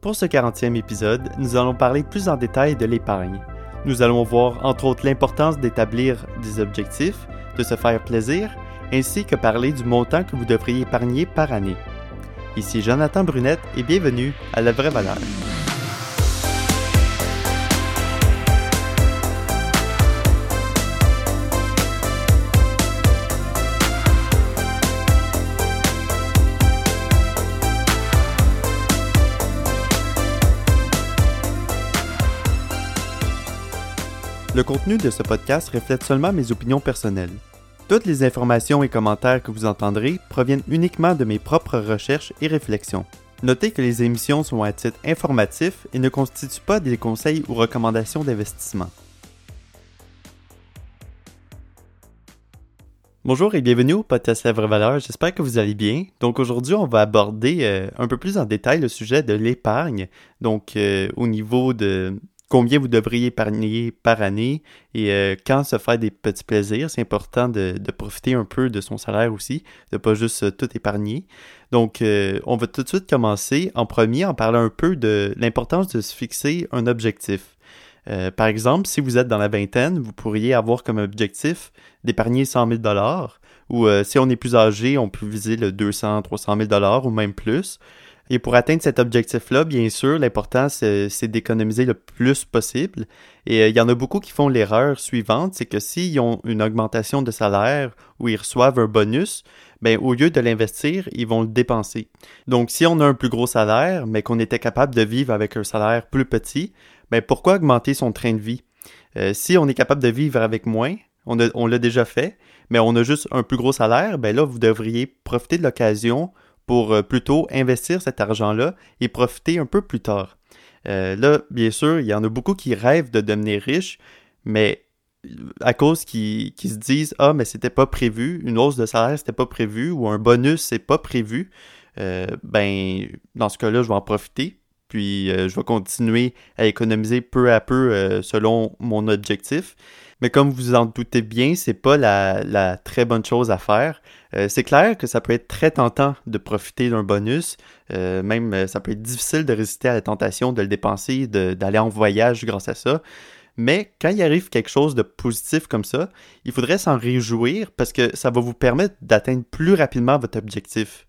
Pour ce 40e épisode, nous allons parler plus en détail de l'épargne. Nous allons voir entre autres l'importance d'établir des objectifs, de se faire plaisir, ainsi que parler du montant que vous devriez épargner par année. Ici Jonathan Brunette et bienvenue à La Vraie Valeur. Le contenu de ce podcast reflète seulement mes opinions personnelles. Toutes les informations et commentaires que vous entendrez proviennent uniquement de mes propres recherches et réflexions. Notez que les émissions sont à titre informatif et ne constituent pas des conseils ou recommandations d'investissement. Bonjour et bienvenue au podcast La Vraie Valeur, j'espère que vous allez bien. Donc aujourd'hui, on va aborder euh, un peu plus en détail le sujet de l'épargne, donc euh, au niveau de combien vous devriez épargner par année et euh, quand se faire des petits plaisirs. C'est important de, profiter un peu de son salaire aussi, de pas juste euh, tout épargner. Donc, euh, on va tout de suite commencer en premier en parlant un peu de l'importance de se fixer un objectif. par exemple, si vous êtes dans la vingtaine, vous pourriez avoir comme objectif d'épargner 100 000 dollars. Ou si on est plus âgé, on peut viser le 200, 300 000 dollars ou même plus. Et pour atteindre cet objectif-là, bien sûr, l'important, c'est d'économiser le plus possible. Et euh, il y en a beaucoup qui font l'erreur suivante, c'est que s'ils ont une augmentation de salaire ou ils reçoivent un bonus, ben, au lieu de l'investir, ils vont le dépenser. Donc, si on a un plus gros salaire, mais qu'on était capable de vivre avec un salaire plus petit, ben, pourquoi augmenter son train de vie? Euh, si on est capable de vivre avec moins, on, l'a déjà fait, mais on a juste un plus gros salaire, ben là, vous devriez profiter de l'occasion pour euh, plutôt investir cet argent-là et profiter un peu plus tard. Euh, là, bien sûr, il y en a beaucoup qui rêvent de devenir riches, mais à cause qu'ils se disent Ah, mais c'était pas prévu, une hausse de salaire, c'était pas prévu, ou un bonus, c'est pas prévu, euh, ben, dans ce cas-là, je vais en profiter, puis je vais continuer à économiser peu à peu selon mon objectif. Mais comme vous en doutez bien, c'est pas la, très bonne chose à faire. Euh, c'est clair que ça peut être très tentant de profiter d'un bonus. Euh, même euh, ça peut être difficile de résister à la tentation de le dépenser, d'aller en voyage grâce à ça. Mais quand il arrive quelque chose de positif comme ça, il faudrait s'en réjouir parce que ça va vous permettre d'atteindre plus rapidement votre objectif.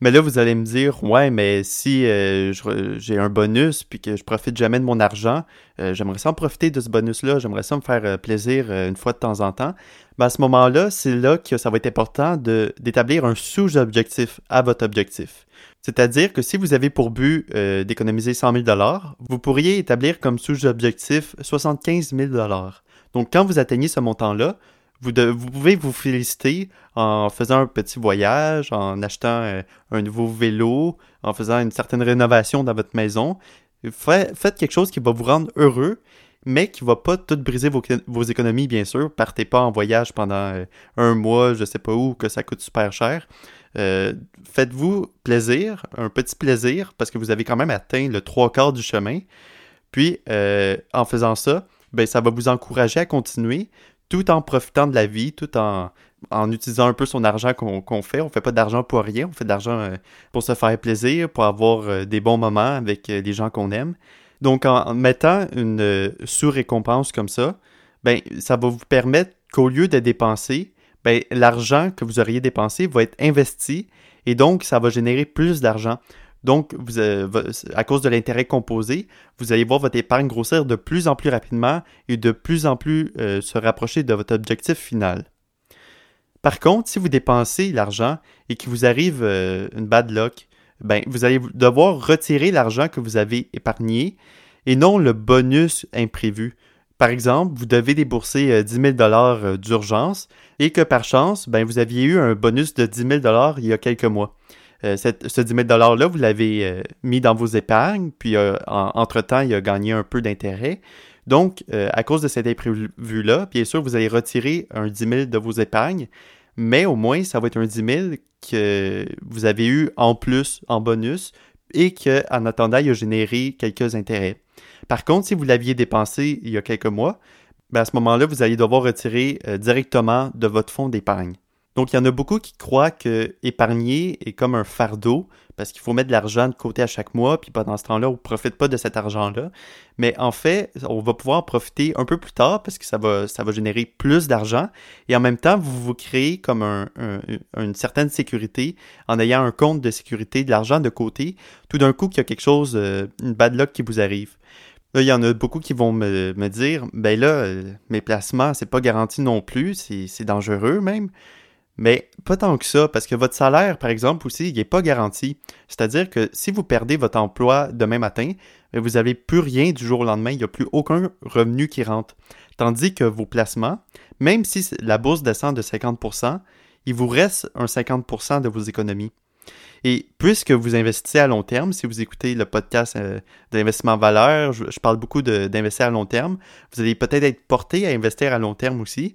Mais là, vous allez me dire, ouais, mais si euh, j'ai un bonus puis que je profite jamais de mon argent, euh, j'aimerais ça profiter de ce bonus-là, j'aimerais ça me faire euh, plaisir une fois de temps en temps. Ben, à ce moment-là, c'est là que ça va être important d'établir un sous-objectif à votre objectif. C'est-à-dire que si vous avez pour but d'économiser 100 000 vous pourriez établir comme sous-objectif 75 000 Donc, quand vous atteignez ce montant-là, vous, pouvez vous féliciter en faisant un petit voyage, en achetant euh, un nouveau vélo, en faisant une certaine rénovation dans votre maison. Faites quelque chose qui va vous rendre heureux, mais qui ne va pas tout briser vos, économies, bien sûr. Partez pas en voyage pendant euh, un mois, je ne sais pas où, que ça coûte super cher. Euh, faites-vous plaisir, un petit plaisir, parce que vous avez quand même atteint le trois quarts du chemin. Puis, en faisant ça, ben, ça va vous encourager à continuer, tout en profitant de la vie, tout en, en utilisant un peu son argent qu'on fait. On fait pas d'argent pour rien, on fait de l'argent euh, pour se faire plaisir, pour avoir euh, des bons moments avec euh, les gens qu'on aime. Donc en mettant une sous-récompense comme ça, ben ça va vous permettre qu'au lieu de dépenser, ben, l'argent que vous auriez dépensé va être investi et donc ça va générer plus d'argent. Donc, euh, à cause de l'intérêt composé, vous allez voir votre épargne grossir de plus en plus rapidement et de plus en plus euh, se rapprocher de votre objectif final. Par contre, si vous dépensez l'argent et qu'il vous arrive euh, une bad luck, ben, vous allez devoir retirer l'argent que vous avez épargné et non le bonus imprévu. Par exemple, vous devez débourser 10 000 d'urgence et que par chance, ben, vous aviez eu un bonus de 10 000 il y a quelques mois. Euh, ce 10 000 $-là, vous l'avez euh, mis dans vos épargnes, puis euh, entre-temps, il a gagné un peu d'intérêt. Donc, à cause de cet imprévu-là, bien sûr, vous allez retirer un 10 000 de vos épargnes, mais au moins, ça va être un 10 000 que vous avez eu en plus, en bonus, et qu'en attendant, il a généré quelques intérêts. Par contre, si vous l'aviez dépensé il y a quelques mois, ben, à ce moment-là, vous allez devoir retirer directement de votre fonds d'épargne. Donc, il y en a beaucoup qui croient que épargner est comme un fardeau parce qu'il faut mettre de l'argent de côté à chaque mois, puis pendant ce temps-là, on ne profite pas de cet argent-là. Mais en fait, on va pouvoir en profiter un peu plus tard parce que ça va, ça va générer plus d'argent. Et en même temps, vous vous créez comme un, une certaine sécurité en ayant un compte de sécurité, de l'argent de côté. Tout d'un coup, qu'il y a quelque chose, euh, une bad luck qui vous arrive. Là, il y en a beaucoup qui vont me, me dire, ben là, euh, mes placements, c'est pas garanti non plus, c'est dangereux même. Mais pas tant que ça, parce que votre salaire, par exemple, aussi, il n'est pas garanti. C'est-à-dire que si vous perdez votre emploi demain matin, vous n'avez plus rien du jour au lendemain, il n'y a plus aucun revenu qui rentre. Tandis que vos placements, même si la bourse descend de 50%, il vous reste un 50% de vos économies. Et puisque vous investissez à long terme, si vous écoutez le podcast euh, d'investissement valeur, je, parle beaucoup d'investir à long terme, vous allez peut-être être porté à investir à long terme aussi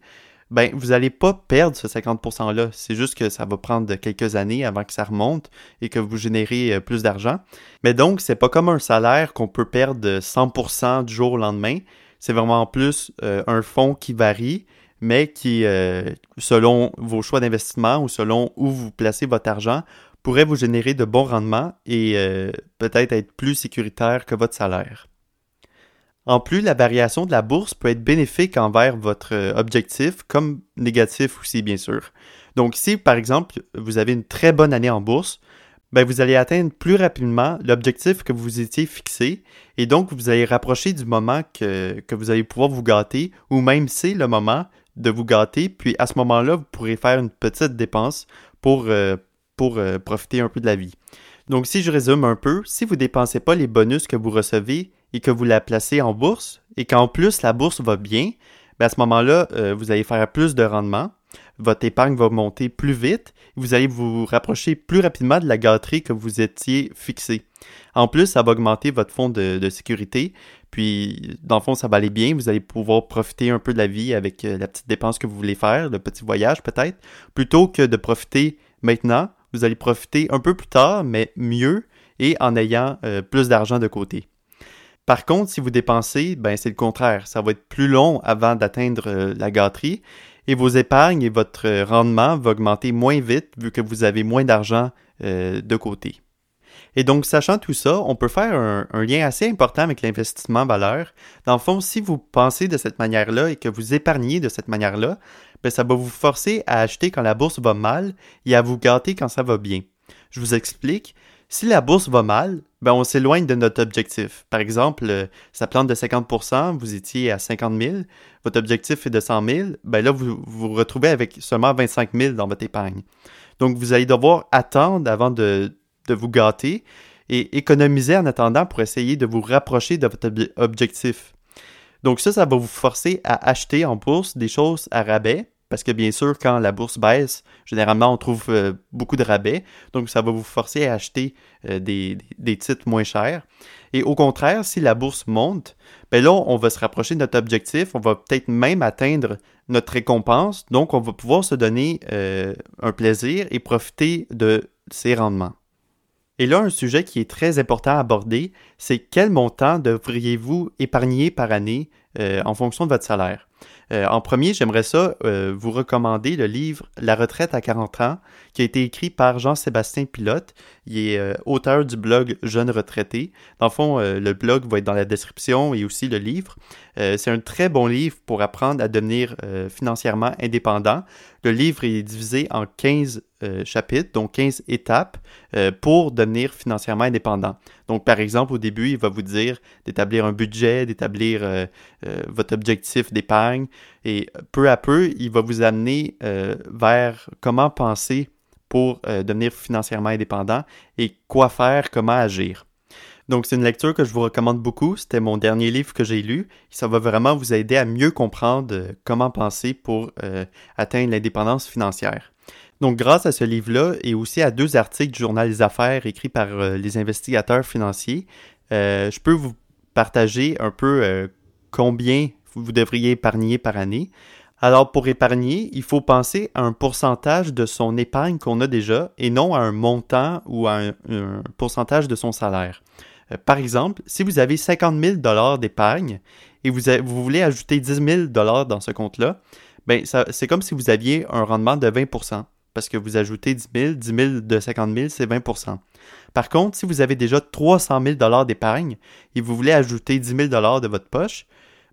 ben vous n'allez pas perdre ce 50%-là. C'est juste que ça va prendre quelques années avant que ça remonte et que vous générez euh, plus d'argent. Mais donc, c'est pas comme un salaire qu'on peut perdre 100% du jour au lendemain. C'est vraiment en plus euh, un fonds qui varie, mais qui, euh, selon vos choix d'investissement ou selon où vous placez votre argent, pourrait vous générer de bons rendements et peut-être être plus sécuritaire que votre salaire. En plus, la variation de la bourse peut être bénéfique envers votre euh, objectif, comme négatif aussi, bien sûr. Donc, si par exemple, vous avez une très bonne année en bourse, ben, vous allez atteindre plus rapidement l'objectif que vous étiez fixé et donc vous allez rapprocher du moment que, vous allez pouvoir vous gâter ou même c'est le moment de vous gâter. Puis à ce moment-là, vous pourrez faire une petite dépense pour, euh, euh, profiter un peu de la vie. Donc, si je résume un peu, si vous ne dépensez pas les bonus que vous recevez et que vous la placez en bourse et qu'en plus la bourse va bien, ben, à ce moment-là, euh, vous allez faire plus de rendement, votre épargne va monter plus vite, vous allez vous rapprocher plus rapidement de la gâterie que vous étiez fixé. En plus, ça va augmenter votre fonds de, sécurité, puis dans le fond, ça va aller bien, vous allez pouvoir profiter un peu de la vie avec euh, la petite dépense que vous voulez faire, le petit voyage peut-être, plutôt que de profiter maintenant, vous allez profiter un peu plus tard, mais mieux et en ayant euh, plus d'argent de côté. Par contre, si vous dépensez, ben c'est le contraire. Ça va être plus long avant d'atteindre euh, la gâterie et vos épargnes et votre rendement vont augmenter moins vite vu que vous avez moins d'argent euh, de côté. Et donc, sachant tout ça, on peut faire un, lien assez important avec l'investissement valeur. Dans le fond, si vous pensez de cette manière-là et que vous épargnez de cette manière-là, ben, ça va vous forcer à acheter quand la bourse va mal et à vous gâter quand ça va bien. Je vous explique. Si la bourse va mal, ben on s'éloigne de notre objectif. Par exemple, euh, ça plante de 50%, vous étiez à 50 000, votre objectif est de 100 000, ben là, vous vous retrouvez avec seulement 25 000 dans votre épargne. Donc, vous allez devoir attendre avant de, de vous gâter et économiser en attendant pour essayer de vous rapprocher de votre objectif. Donc ça, ça va vous forcer à acheter en bourse des choses à rabais parce que bien sûr, quand la bourse baisse, généralement, on trouve euh, beaucoup de rabais. Donc, ça va vous forcer à acheter euh, des, titres moins chers. Et au contraire, si la bourse monte, ben là, on va se rapprocher de notre objectif. On va peut-être même atteindre notre récompense. Donc, on va pouvoir se donner euh, un plaisir et profiter de ces rendements. Et là, un sujet qui est très important à aborder, c'est quel montant devriez-vous épargner par année en fonction de votre salaire? Euh, en premier, j'aimerais ça euh, vous recommander le livre La retraite à 40 ans, qui a été écrit par Jean-Sébastien Pilote. Il est euh, auteur du blog Jeune retraité. Dans le fond, le blog va être dans la description et aussi le livre. C'est un très bon livre pour apprendre à devenir financièrement indépendant. Le livre est divisé en 15 chapitres, donc 15 étapes pour devenir financièrement indépendant. Donc, par exemple, au début, il va vous dire d'établir un budget, d'établir votre objectif d'épargne, et peu à peu, il va vous amener euh, vers comment penser pour euh, devenir financièrement indépendant et quoi faire, comment agir. Donc, c'est une lecture que je vous recommande beaucoup. C'était mon dernier livre que j'ai lu. Ça va vraiment vous aider à mieux comprendre euh, comment penser pour atteindre l'indépendance financière. Donc, grâce à ce livre-là et aussi à deux articles du journal des affaires écrits par les investigateurs financiers, je peux vous partager un peu combien vous devriez épargner par année. Alors pour épargner, il faut penser à un pourcentage de son épargne qu'on a déjà et non à un montant ou à un, pourcentage de son salaire. Euh, par exemple, si vous avez 50 000 dollars d'épargne et vous, voulez ajouter 10 000 dollars dans ce compte-là, ben c'est comme si vous aviez un rendement de 20% parce que vous ajoutez 10 000, 10 000 de 50 000, c'est 20% Par contre, si vous avez déjà 300 000 d'épargne et vous voulez ajouter 10 000 de votre poche,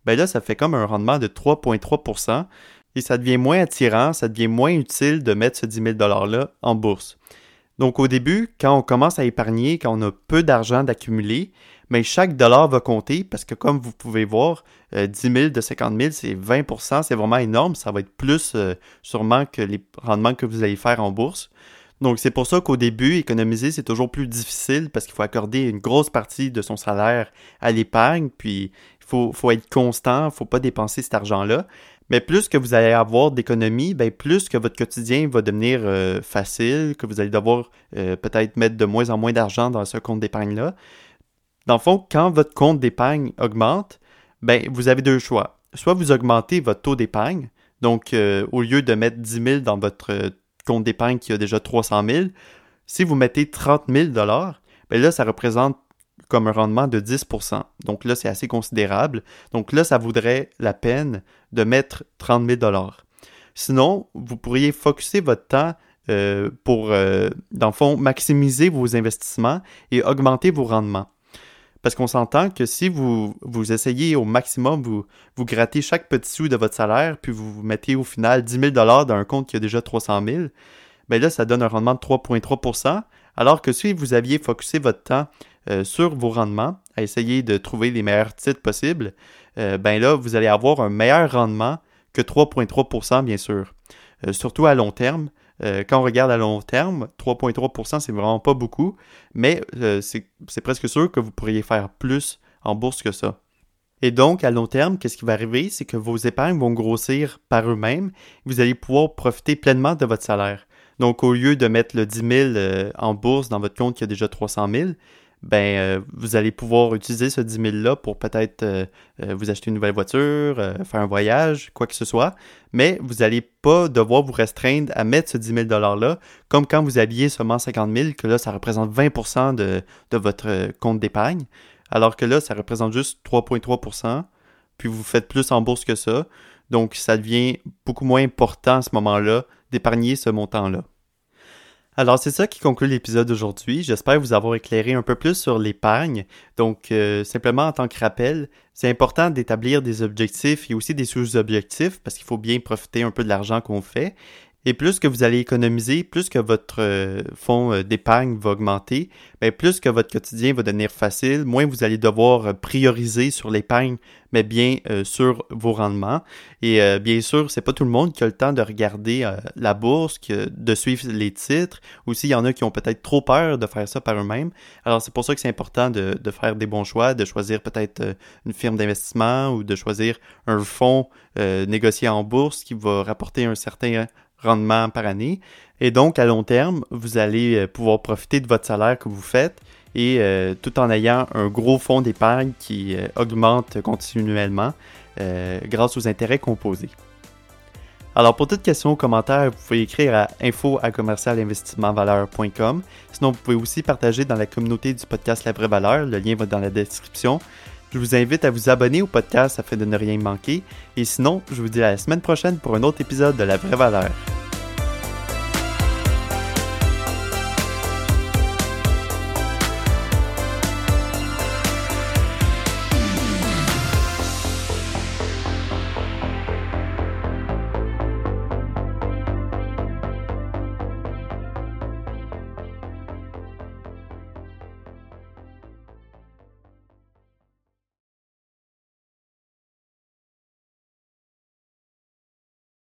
ben là, ça fait comme un rendement de 3,3% et ça devient moins attirant, ça devient moins utile de mettre ce 10 000 $-là en bourse. Donc au début, quand on commence à épargner, quand on a peu d'argent d'accumuler, mais chaque dollar va compter parce que comme vous pouvez voir, 10 euh, 000 de 50 000, c'est 20% c'est vraiment énorme. Ça va être plus euh, sûrement que les rendements que vous allez faire en bourse. Donc c'est pour ça qu'au début, économiser, c'est toujours plus difficile parce qu'il faut accorder une grosse partie de son salaire à l'épargne, puis faut, faut, être constant, faut pas dépenser cet argent-là. Mais plus que vous allez avoir d'économies, ben plus que votre quotidien va devenir euh, facile, que vous allez devoir peut-être mettre de moins en moins d'argent dans ce compte d'épargne-là. Dans le fond, quand votre compte d'épargne augmente, ben, vous avez deux choix. Soit vous augmentez votre taux d'épargne, donc euh, au lieu de mettre 10 000 dans votre euh, compte d'épargne qui a déjà 300 000, si vous mettez 30 000 ben là, ça représente comme un rendement de 10% Donc là, c'est assez considérable. Donc là, ça vaudrait la peine de mettre 30 000 Sinon, vous pourriez focuser votre temps euh, pour, dans le fond, maximiser vos investissements et augmenter vos rendements. Parce qu'on s'entend que si vous, vous essayez au maximum, vous, vous grattez chaque petit sou de votre salaire, puis vous mettez au final 10 000 dans un compte qui a déjà 300 000, bien là, ça donne un rendement de 3,3 alors que si vous aviez focusé votre temps euh, sur vos rendements, à essayer de trouver les meilleurs titres possibles, euh, ben là, vous allez avoir un meilleur rendement que 3,3% bien sûr. Euh, surtout à long terme, euh, quand on regarde à long terme, 3,3% c'est vraiment pas beaucoup, mais c'est presque sûr que vous pourriez faire plus en bourse que ça. Et donc, à long terme, qu'est-ce qui va arriver? C'est que vos épargnes vont grossir par eux-mêmes. Vous allez pouvoir profiter pleinement de votre salaire. Donc, au lieu de mettre le 10 000 euh, en bourse dans votre compte qui a déjà 300 000, ben euh, vous allez pouvoir utiliser ce 10 000-là pour peut-être euh, vous acheter une nouvelle voiture, faire un voyage, quoi que ce soit, mais vous n'allez pas devoir vous restreindre à mettre ce 10 000 $-là, comme quand vous aviez seulement 50 000, que là, ça représente 20 de, de votre compte d'épargne, alors que là, ça représente juste 3,3% puis vous faites plus en bourse que ça, donc ça devient beaucoup moins important à ce moment-là d'épargner ce montant-là. Alors, c'est ça qui conclut l'épisode d'aujourd'hui. J'espère vous avoir éclairé un peu plus sur l'épargne. Donc, euh, simplement en tant que rappel, c'est important d'établir des objectifs et aussi des sous-objectifs parce qu'il faut bien profiter un peu de l'argent qu'on fait. Et plus que vous allez économiser, plus que votre euh, fonds euh, d'épargne va augmenter, bien plus que votre quotidien va devenir facile, moins vous allez devoir euh, prioriser sur l'épargne, mais bien sur vos rendements. Et bien sûr, c'est pas tout le monde qui a le temps de regarder la bourse, de suivre les titres. Aussi, il y en a qui ont peut-être trop peur de faire ça par eux-mêmes. Alors c'est pour ça que c'est important de, de, faire des bons choix, de choisir peut-être une firme d'investissement ou de choisir un fonds négocié en bourse qui va rapporter un certain rendement par année. Et donc, à long terme, vous allez euh, pouvoir profiter de votre salaire que vous faites et euh, tout en ayant un gros fonds d'épargne qui euh, augmente continuellement grâce aux intérêts composés. Alors, pour toute question ou commentaire, vous pouvez écrire à info à. Sinon, vous pouvez aussi partager dans la communauté du podcast La Vraie Valeur. Le lien va dans la description. Je vous invite à vous abonner au podcast afin de ne rien manquer. Et sinon, je vous dis à la semaine prochaine pour un autre épisode de La Vraie Valeur.